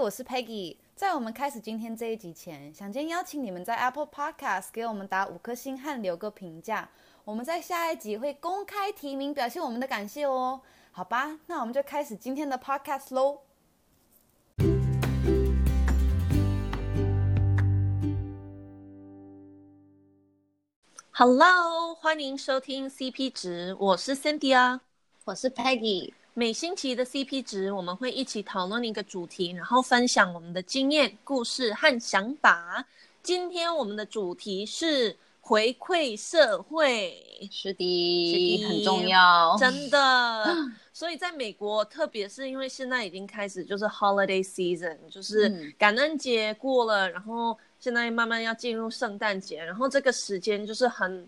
我是 Peggy。在我们开始今天这一集前，想先邀请你们在 Apple Podcast 给我们打五颗星和留个评价。我们在下一集会公开提名，表现我们的感谢哦。好吧，那我们就开始今天的 Podcast 喽。Hello，欢迎收听 CP 值，我是 Cynthia 啊，我是 Peggy。每星期的 CP 值，我们会一起讨论一个主题，然后分享我们的经验、故事和想法。今天我们的主题是回馈社会，是的，是的，很重要，真的。所以在美国，特别是因为现在已经开始就是 Holiday Season，就是感恩节过了，然后。现在慢慢要进入圣诞节，然后这个时间就是很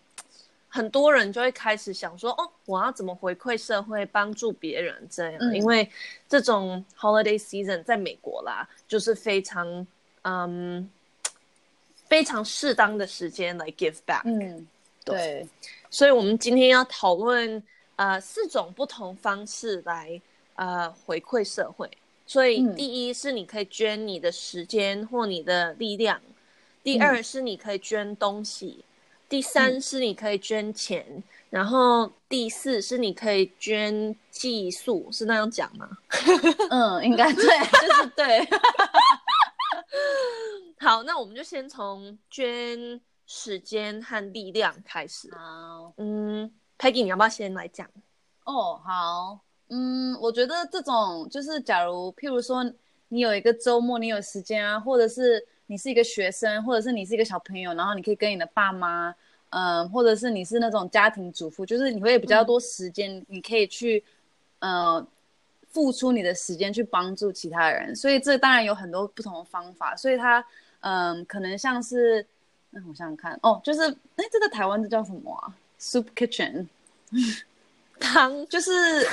很多人就会开始想说，哦，我要怎么回馈社会，帮助别人这样。嗯、因为这种 holiday season 在美国啦，就是非常嗯非常适当的时间来 give back。嗯，对。对，所以我们今天要讨论呃四种不同方式来呃回馈社会。所以第一是你可以捐你的时间或你的力量。第二是你可以捐东西，嗯、第三是你可以捐钱，嗯、然后第四是你可以捐技术，是那样讲吗？嗯，应该对，就是对。好，那我们就先从捐时间和力量开始。好，嗯，Peggy，你要不要先来讲？哦，好，嗯，我觉得这种就是，假如譬如说你有一个周末，你有时间啊，或者是。你是一个学生，或者是你是一个小朋友，然后你可以跟你的爸妈，嗯、呃，或者是你是那种家庭主妇，就是你会有比较多时间，嗯、你可以去，呃，付出你的时间去帮助其他人。所以这当然有很多不同的方法。所以它，嗯、呃，可能像是，那我想想看，哦，就是，哎，这个台湾这叫什么啊？Soup Kitchen，汤 就是。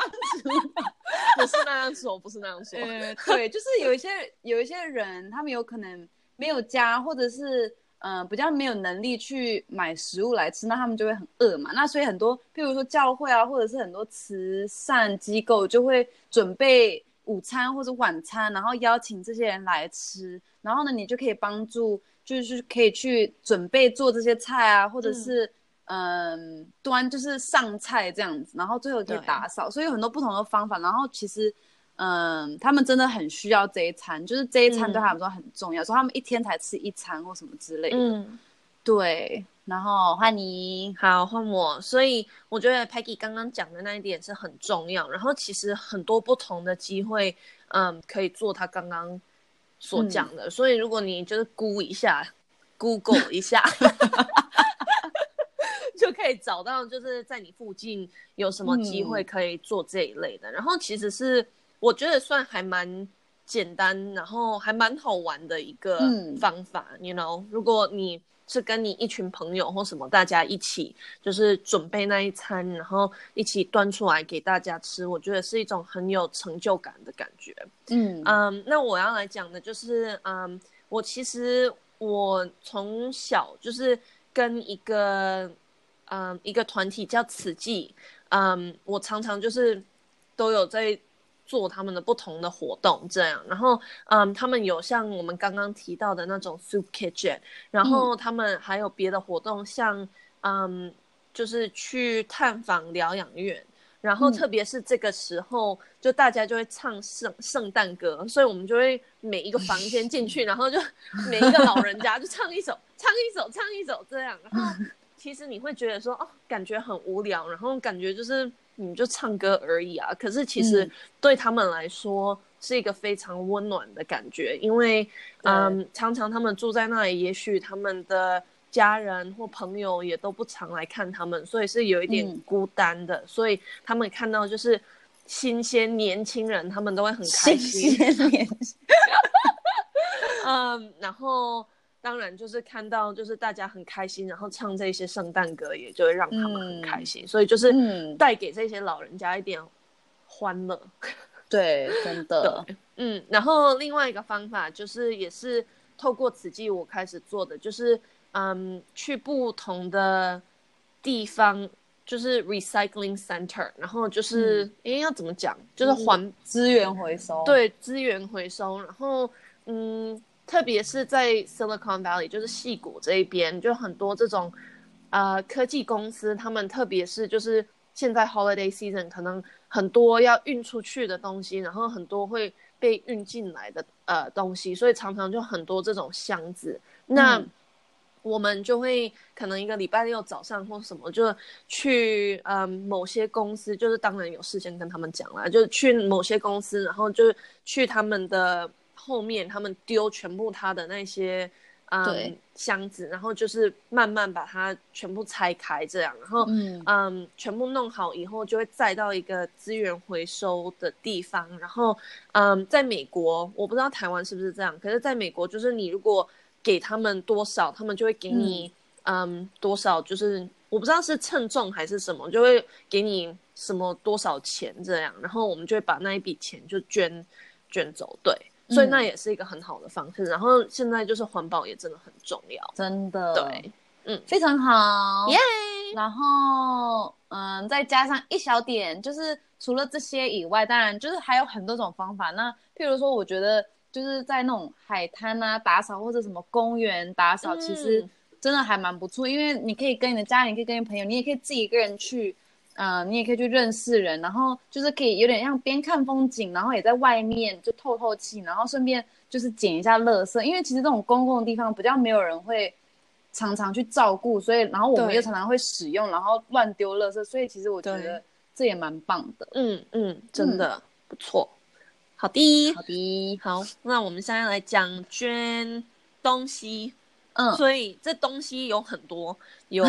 不是那样说，不是那样说。呃，对，就是有一些有一些人，他们有可能没有家，或者是嗯、呃、比较没有能力去买食物来吃，那他们就会很饿嘛。那所以很多，譬如说教会啊，或者是很多慈善机构就会准备午餐或者晚餐，然后邀请这些人来吃。然后呢，你就可以帮助，就是可以去准备做这些菜啊，或者是。嗯嗯，端就是上菜这样子，然后最后可以打扫，所以有很多不同的方法。然后其实，嗯，他们真的很需要这一餐，就是这一餐对他们说很重要，嗯、所以他们一天才吃一餐或什么之类的。嗯，对。然后换你，好，换我。所以我觉得 Peggy 刚刚讲的那一点是很重要。然后其实很多不同的机会，嗯，可以做他刚刚所讲的。嗯、所以如果你就是估一下，Google 一下。就可以找到，就是在你附近有什么机会可以做这一类的。嗯、然后其实是我觉得算还蛮简单，然后还蛮好玩的一个方法。嗯、you know，如果你是跟你一群朋友或什么，大家一起就是准备那一餐，然后一起端出来给大家吃，我觉得是一种很有成就感的感觉。嗯嗯，um, 那我要来讲的就是，嗯、um,，我其实我从小就是跟一个。嗯，一个团体叫慈济，嗯，我常常就是都有在做他们的不同的活动，这样。然后，嗯，他们有像我们刚刚提到的那种 soup kitchen，然后他们还有别的活动，像嗯，就是去探访疗养院。然后，特别是这个时候，就大家就会唱圣圣诞歌，所以我们就会每一个房间进去，然后就每一个老人家就唱一首，唱一首，唱一首这样，然后。其实你会觉得说哦，感觉很无聊，然后感觉就是你就唱歌而已啊。可是其实对他们来说是一个非常温暖的感觉，因为嗯，常常他们住在那里，也许他们的家人或朋友也都不常来看他们，所以是有一点孤单的。嗯、所以他们看到就是新鲜年轻人，他们都会很开心。新 鲜。嗯，然后。当然，就是看到就是大家很开心，然后唱这些圣诞歌，也就会让他们很开心。嗯、所以就是带给这些老人家一点欢乐。对，真的。嗯，然后另外一个方法就是，也是透过此季我开始做的，就是嗯，去不同的地方，就是 recycling center，然后就是哎、嗯、要怎么讲，就是环资源回收，对，资源回收，然后嗯，特别是在 Silicon Valley，就是戏谷这一边，就很多这种呃科技公司，他们特别是就是现在 holiday season，可能很多要运出去的东西，然后很多会被运进来的呃东西，所以常常就很多这种箱子，那。嗯我们就会可能一个礼拜六早上或什么，就去嗯某些公司，就是当然有事先跟他们讲了，就去某些公司，然后就去他们的后面，他们丢全部他的那些嗯箱子，然后就是慢慢把它全部拆开这样，然后嗯，嗯全部弄好以后，就会载到一个资源回收的地方，然后嗯在美国，我不知道台湾是不是这样，可是在美国就是你如果。给他们多少，他们就会给你，嗯，嗯，多少，就是我不知道是称重还是什么，就会给你什么多少钱这样，然后我们就会把那一笔钱就捐捐走，对，所以那也是一个很好的方式。嗯、然后现在就是环保也真的很重要，真的，对，嗯，非常好，耶。然后，嗯，再加上一小点，就是除了这些以外，当然就是还有很多种方法。那譬如说，我觉得。就是在那种海滩啊打扫，或者什么公园打扫，其实真的还蛮不错，因为你可以跟你的家人，可以跟你朋友，你也可以自己一个人去，嗯、呃，你也可以去认识人，然后就是可以有点像边看风景，然后也在外面就透透气，然后顺便就是捡一下垃圾，因为其实这种公共的地方比较没有人会常常去照顾，所以然后我们又常常会使用，然后乱丢垃圾，所以其实我觉得这也蛮棒的，嗯嗯，真的、嗯、不错。好的，好的，好，那我们现在来讲捐东西，嗯，所以这东西有很多，有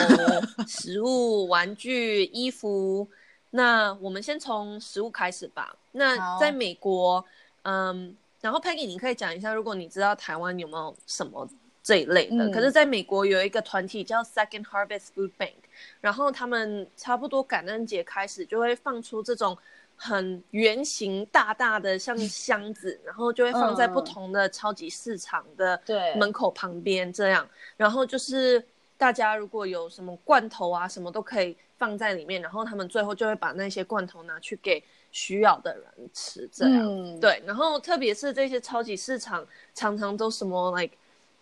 食物、玩具、衣服。那我们先从食物开始吧。那在美国，嗯，然后 Peggy，你可以讲一下，如果你知道台湾有没有什么这一类的。嗯、可是在美国有一个团体叫 Second Harvest Food Bank，然后他们差不多感恩节开始就会放出这种。很圆形大大的像 箱子，然后就会放在不同的超级市场的门口旁边这样。然后就是大家如果有什么罐头啊什么都可以放在里面，然后他们最后就会把那些罐头拿去给需要的人吃这样。嗯、对，然后特别是这些超级市场常常都什么 like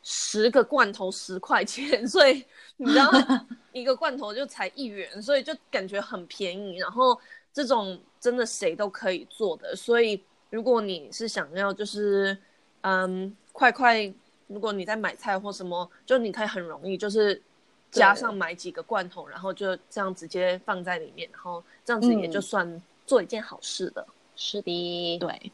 十个罐头十块钱，所以你知道 一个罐头就才一元，所以就感觉很便宜。然后这种。真的谁都可以做的，所以如果你是想要就是，嗯，快快，如果你在买菜或什么，就你可以很容易就是加上买几个罐头，然后就这样直接放在里面，然后这样子也就算做一件好事的。是的，对。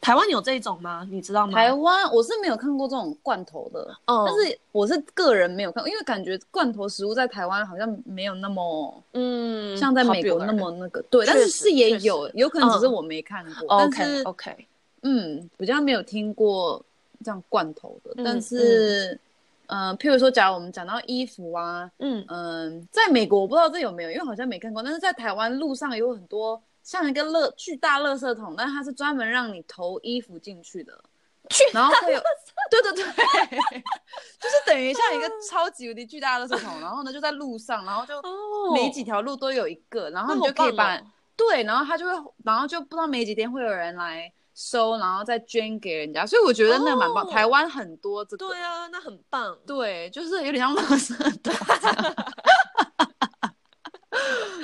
台湾有这种吗？你知道吗？台湾我是没有看过这种罐头的，嗯，但是我是个人没有看过，因为感觉罐头食物在台湾好像没有那么，嗯，像在美国那么那个，对，但是是也有，有可能只是我没看过，但是 OK，嗯，比较没有听过这样罐头的，但是，嗯，譬如说，假如我们讲到衣服啊，嗯嗯，在美国我不知道这有没有，因为好像没看过，但是在台湾路上有很多。像一个乐巨大垃圾桶，但它是专门让你投衣服进去的，然后会有，对对对，就是等于像一个 超级无敌巨大垃圾桶，然后呢就在路上，然后就每几条路都有一个，然后你就可以把，对，然后他就会，然后就不知道没几天会有人来收，然后再捐给人家，所以我觉得那蛮棒。台湾很多这个，对啊，那很棒，对，就是有点像垃圾桶。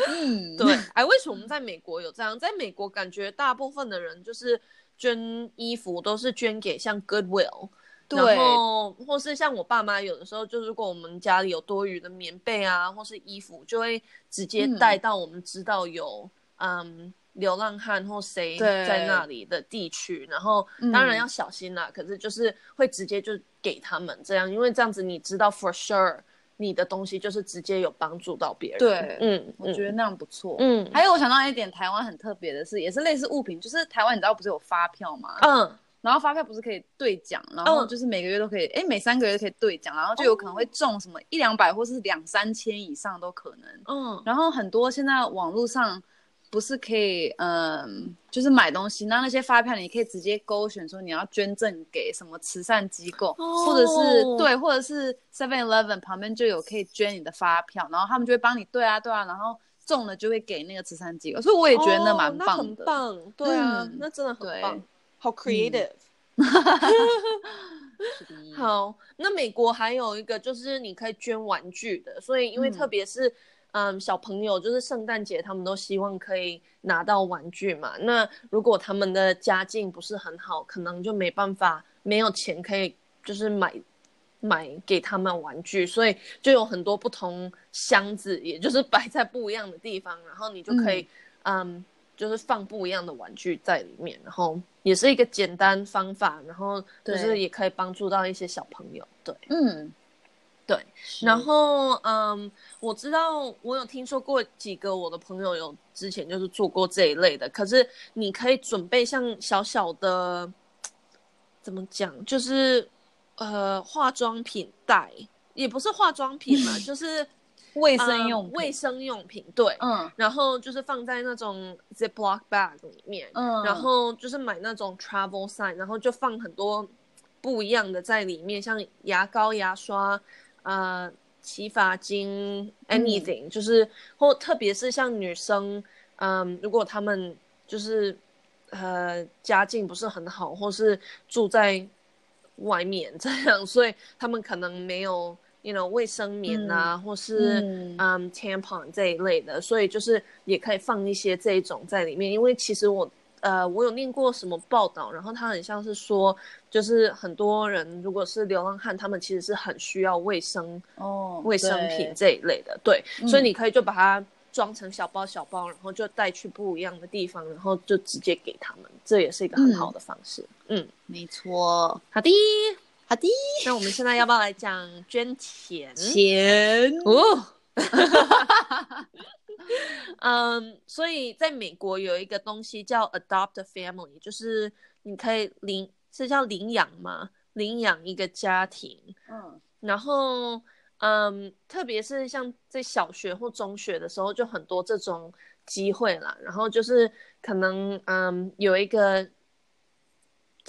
嗯，对，哎，为什么我们在美国有这样？在美国感觉大部分的人就是捐衣服都是捐给像 Goodwill，对，然后或是像我爸妈有的时候，就如果我们家里有多余的棉被啊，或是衣服，就会直接带到我们知道有嗯，嗯流浪汉或谁在那里的地区，然后当然要小心啦，嗯，可是就是会直接就给他们这样，因为这样子你知道 for sure。你的东西就是直接有帮助到别人。对，嗯，我觉得那样不错。嗯，还有我想到一点，台湾很特别的是，也是类似物品，就是台湾你知道不是有发票吗？嗯，然后发票不是可以兑奖，然后就是每个月都可以，哎，每三个月都可以兑奖，然后就有可能会中什么一两百或是两三千以上都可能。嗯，然后很多现在网络上不是可以，嗯，就是买东西，那那些发票你可以直接勾选说你要捐赠给什么慈善机构，哦、或者是对，或者是 Seven Eleven 旁边就有可以捐你的发票，然后他们就会帮你对啊对啊，然后中了就会给那个慈善机构，所以我也觉得那蛮棒的，很、棒，对啊，嗯、那真的很棒，好 creative。嗯。好，那美国还有一个就是你可以捐玩具的，所以因为特别是嗯，嗯小朋友，就是圣诞节他们都希望可以拿到玩具嘛。那如果他们的家境不是很好，可能就没办法，没有钱可以就是买买给他们玩具，所以就有很多不同箱子，也就是 摆在不一样的地方，然后你就可以嗯。嗯就是放不一样的玩具在里面，然后也是一个简单方法，然后就是也可以帮助到一些小朋友。对，嗯，对。然后，嗯，我知道我有听说过几个我的朋友有之前就是做过这一类的，可是你可以准备像小小的，怎么讲，就是呃化妆品袋，也不是化妆品嘛，就是。卫生用卫、嗯、生用品，对，嗯，然后就是放在那种 Ziploc bag 里面，嗯，然后就是买那种 travel size，然后就放很多不一样的在里面，像牙膏、牙刷，呃，洗发精，anything，、嗯、就是或特别是像女生，嗯，如果他们就是呃家境不是很好，或是住在外面这样，所以他们可能没有。you know 卫生棉啊，嗯、或是嗯，嗯 tampon 这一类的，所以就是也可以放一些这一种在里面。因为其实我呃我有念过什么报道，然后他很像是说，就是很多人如果是流浪汉，他们其实是很需要卫生哦卫生品这一类的，对，对，所以你可以就把它装成小包小包，然后就带去不一样的地方，然后就直接给他们，这也是一个很好的方式。嗯，嗯。没错，好的。好的，那我们现在要不要来讲捐钱？钱。哦，嗯，所以在美国有一个东西叫 adopt a family，就是你可以领，是叫领养吗？领养一个家庭。嗯，然后，嗯，特别是像在小学或中学的时候，就很多这种机会啦。然后就是可能，嗯，有一个。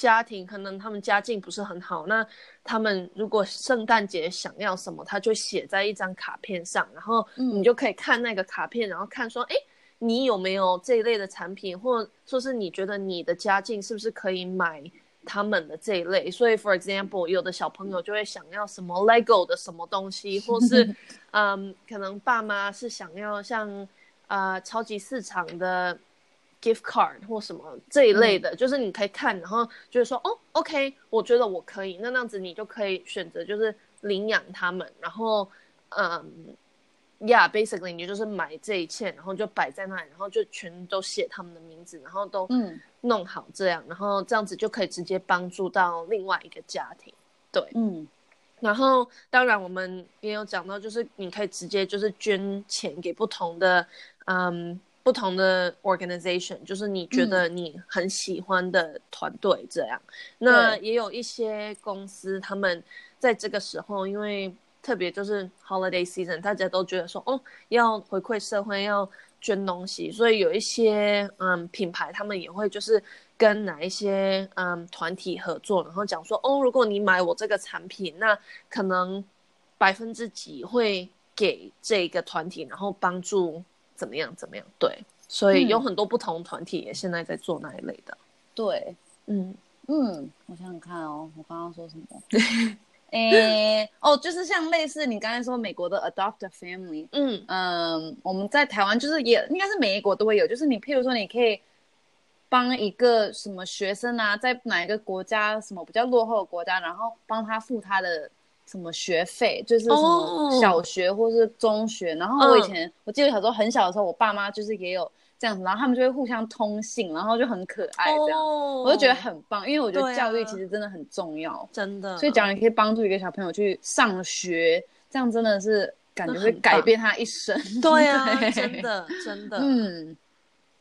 家庭可能他们家境不是很好，那他们如果圣诞节想要什么，他就写在一张卡片上，然后你就可以看那个卡片，然后看说，哎，你有没有这一类的产品，或说是你觉得你的家境是不是可以买他们的这一类？所以，for example，有的小朋友就会想要什么 Lego 的什么东西，或是，嗯，可能爸妈是想要像啊、呃、超级市场的。Gift card 或什么这一类的，嗯、就是你可以看，然后就是说，哦，OK，我觉得我可以，那那样子你就可以选择就是领养他们，然后，嗯，Yeah，basically 你就是买这一切，然后就摆在那里，然后就全都写他们的名字，然后都弄好这样，嗯、然后这样子就可以直接帮助到另外一个家庭，对，嗯，然后当然我们也有讲到，就是你可以直接就是捐钱给不同的，嗯。不同的 organization，就是你觉得你很喜欢的团队这样。嗯、那也有一些公司，他们在这个时候，因为特别就是 holiday season，大家都觉得说，哦，要回馈社会，要捐东西，所以有一些嗯品牌，他们也会就是跟哪一些嗯团体合作，然后讲说，哦，如果你买我这个产品，那可能百分之几会给这个团体，然后帮助。怎么样？怎么样？对，所以有很多不同团体也现在在做那一类的。对，嗯嗯，我想想看哦，我刚刚说什么？诶，哦，就是像类似你刚才说美国的 Adopt a Family，嗯嗯，我们在台湾就是也应该是每一国都会有，就是你譬如说你可以帮一个什么学生啊，在哪一个国家什么比较落后的国家，然后帮他付他的。什么学费，就是什么小学或是中学，oh. 然后我以前、嗯、我记得小时候很小的时候，我爸妈就是也有这样子，然后他们就会互相通信，然后就很可爱这样，oh. 我就觉得很棒，因为我觉得教育其实真的很重要，啊、真的。所以假如你可以帮助一个小朋友去上学，这样真的是感觉会改变他一生。对啊，真的真的。嗯，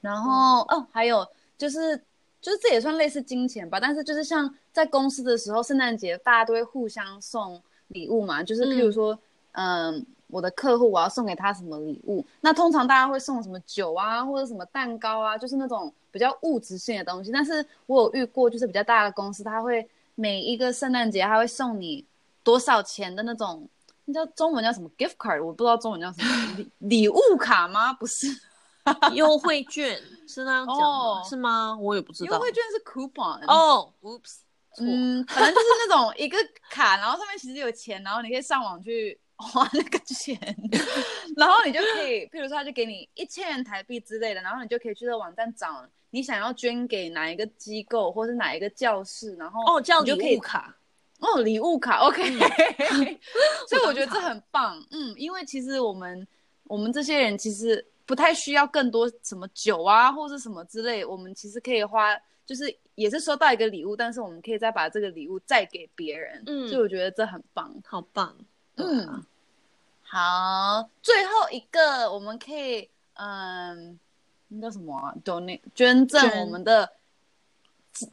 然后、嗯、哦，还有就是就是这也算类似金钱吧，但是就是像在公司的时候，圣诞节大家都会互相送礼物嘛，就是譬如说，嗯，嗯，我的客户我要送给他什么礼物。那通常大家会送什么酒啊，或者什么蛋糕啊，就是那种比较物质性的东西。但是我有遇过，就是比较大的公司，他会每一个圣诞节他会送你多少钱的那种，你知道中文叫什么 gift card？我不知道中文叫什么 礼礼物卡吗？不是，优惠券是那样讲吗？Oh, 是吗？我也不知道。优惠券是 coupon。哦，oops。嗯，反正就是那种一个卡，然后上面其实有钱，然后你可以上网去花那个钱，然后你就可以，譬如说他就给你一千元台币之类的，然后你就可以去这个网站找你想要捐给哪一个机构或是哪一个教室，然后哦叫礼物卡，哦礼物卡，OK，所以我觉得这 很棒，嗯，因为其实我们我们这些人其实不太需要更多什么酒啊或是什么之类，我们其实可以花。就是也是收到一个礼物，但是我们可以再把这个礼物再给别人，嗯，所以我觉得这很棒，好棒，嗯，好，最后一个我们可以，嗯，那叫什么啊？donate 捐赠我们的，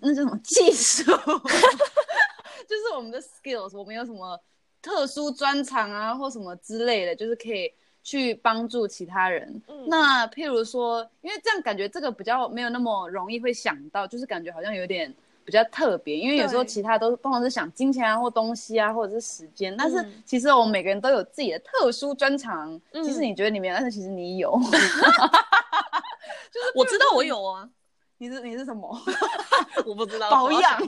那叫什么技术？就是我们的 skills，我们有什么特殊专长啊，或什么之类的，就是可以。去帮助其他人，嗯、那譬如说，因为这样感觉这个比较没有那么容易会想到，就是感觉好像有点比较特别，因为有时候其他都通常是想金钱啊或东西啊或者是时间，但是其实我们每个人都有自己的特殊专长，嗯、其实你觉得你没有，但是其实你有，就是我知道我有啊，你是你是什么？我不知道，保养。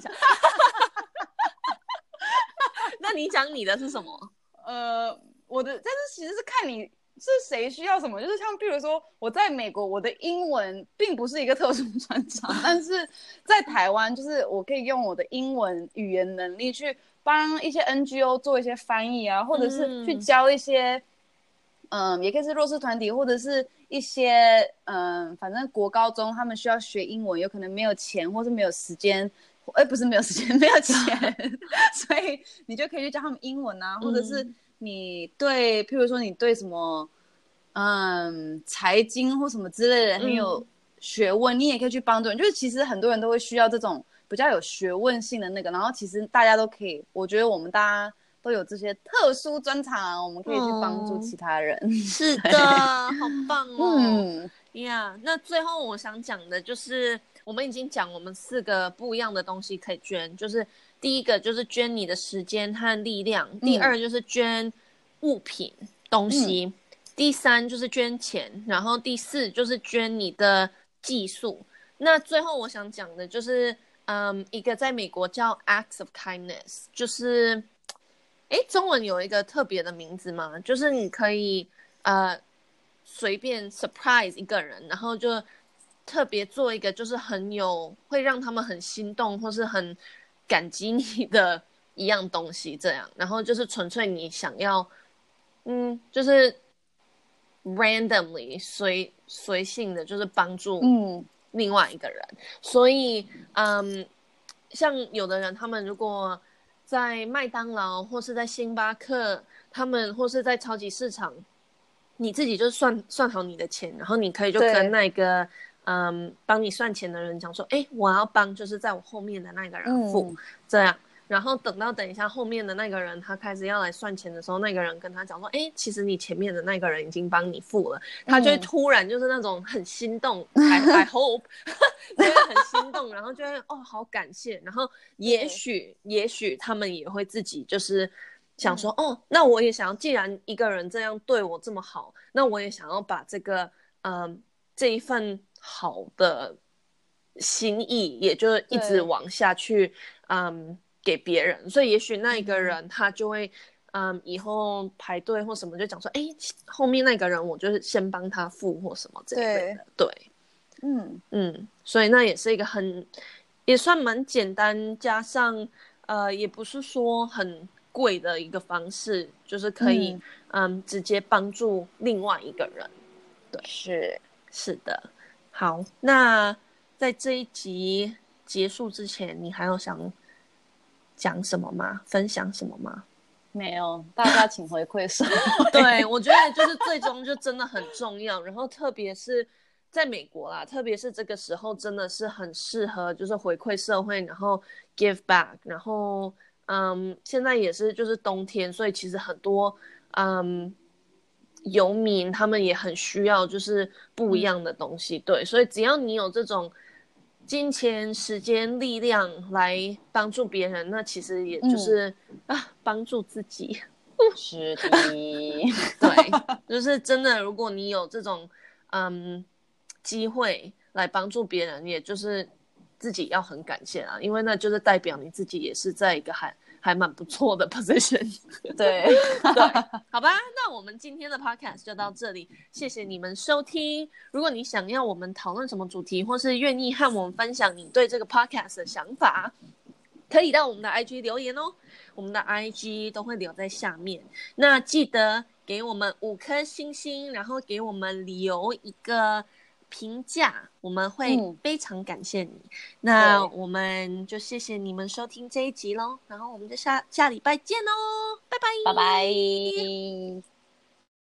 那你讲你的是什么？呃，我的，但是其实是看你。是谁需要什么？就是像，比如说，我在美国，我的英文并不是一个特殊专长，但是在台湾，就是我可以用我的英文语言能力去帮一些 NGO 做一些翻译啊，或者是去教一些，嗯，嗯，也可以是弱势团体，或者是一些，嗯，反正国高中他们需要学英文，有可能没有钱，或是没有时间，哎，不是没有时间，没有钱，所以你就可以去教他们英文啊，或者是。你对，譬如说你对什么，嗯，财经或什么之类的很有学问，嗯、你也可以去帮助人。就是其实很多人都会需要这种比较有学问性的那个，然后其实大家都可以，我觉得我们大家都有这些特殊专长，我们可以去帮助其他人。嗯、是的，好棒哦。嗯 呀，yeah, 那最后我想讲的就是，我们已经讲我们四个不一样的东西可以捐，就是。第一个就是捐你的时间和力量，嗯、第二就是捐物品东西，嗯、第三就是捐钱，然后第四就是捐你的技术。那最后我想讲的就是，嗯，一个在美国叫 Acts of Kindness，就是，哎，中文有一个特别的名字吗？就是你可以呃随便 surprise 一个人，然后就特别做一个，就是很有会让他们很心动或是很。感激你的一样东西，这样，然后就是纯粹你想要，嗯，就是 randomly 随随性的，就是帮助嗯另外一个人。嗯、所以，嗯，像有的人，他们如果在麦当劳或是在星巴克，他们或是在超级市场，你自己就算算好你的钱，然后你可以就跟那个。嗯，帮你算钱的人讲说，哎，我要帮，就是在我后面的那个人付，嗯、这样。然后等到等一下后面的那个人他开始要来算钱的时候，那个人跟他讲说，哎，其实你前面的那个人已经帮你付了。他就会突然就是那种很心动、嗯、，I I hope，就会很心动，然后就会哦，好感谢。然后也许、嗯、也许他们也会自己就是想说，嗯、哦，那我也想要，既然一个人这样对我这么好，那我也想要把这个嗯这一份。好的心意，也就一直往下去，嗯，给别人。所以也许那一个人他就会，嗯，嗯，以后排队或什么就讲说，哎，后面那个人我就是先帮他付或什么这样的。对，对，嗯嗯，所以那也是一个很，也算蛮简单，加上呃，也不是说很贵的一个方式，就是可以，嗯，嗯，直接帮助另外一个人。对，是是的。好，那在这一集结束之前，你还有想讲什么吗？分享什么吗？没有，大家请回馈社会。对，我觉得就是最终就真的很重要，然后特别是在美国啦，特别是这个时候真的是很适合，就是回馈社会，然后 give back，然后嗯，现在也是就是冬天，所以其实很多嗯。游民他们也很需要就是不一样的东西，嗯、对，所以只要你有这种金钱、时间、力量来帮助别人，那其实也就是、嗯、啊，帮助自己。是的，对，就是真的。如果你有这种嗯机会来帮助别人，也就是自己要很感谢啊，因为那就是代表你自己也是在一个还还蛮不错的 position。对对，好吧，那我们今天的 podcast 就到这里，谢谢你们收听。如果你想要我们讨论什么主题，或是愿意和我们分享你对这个 podcast 的想法，可以到我们的 IG 留言哦。我们的 IG 都会留在下面，那记得给我们五颗星星，然后给我们留一个评价，我们会非常感谢你。嗯、那我们就谢谢你们收听这一集喽，然后我们就下下礼拜见喽，拜拜，拜拜。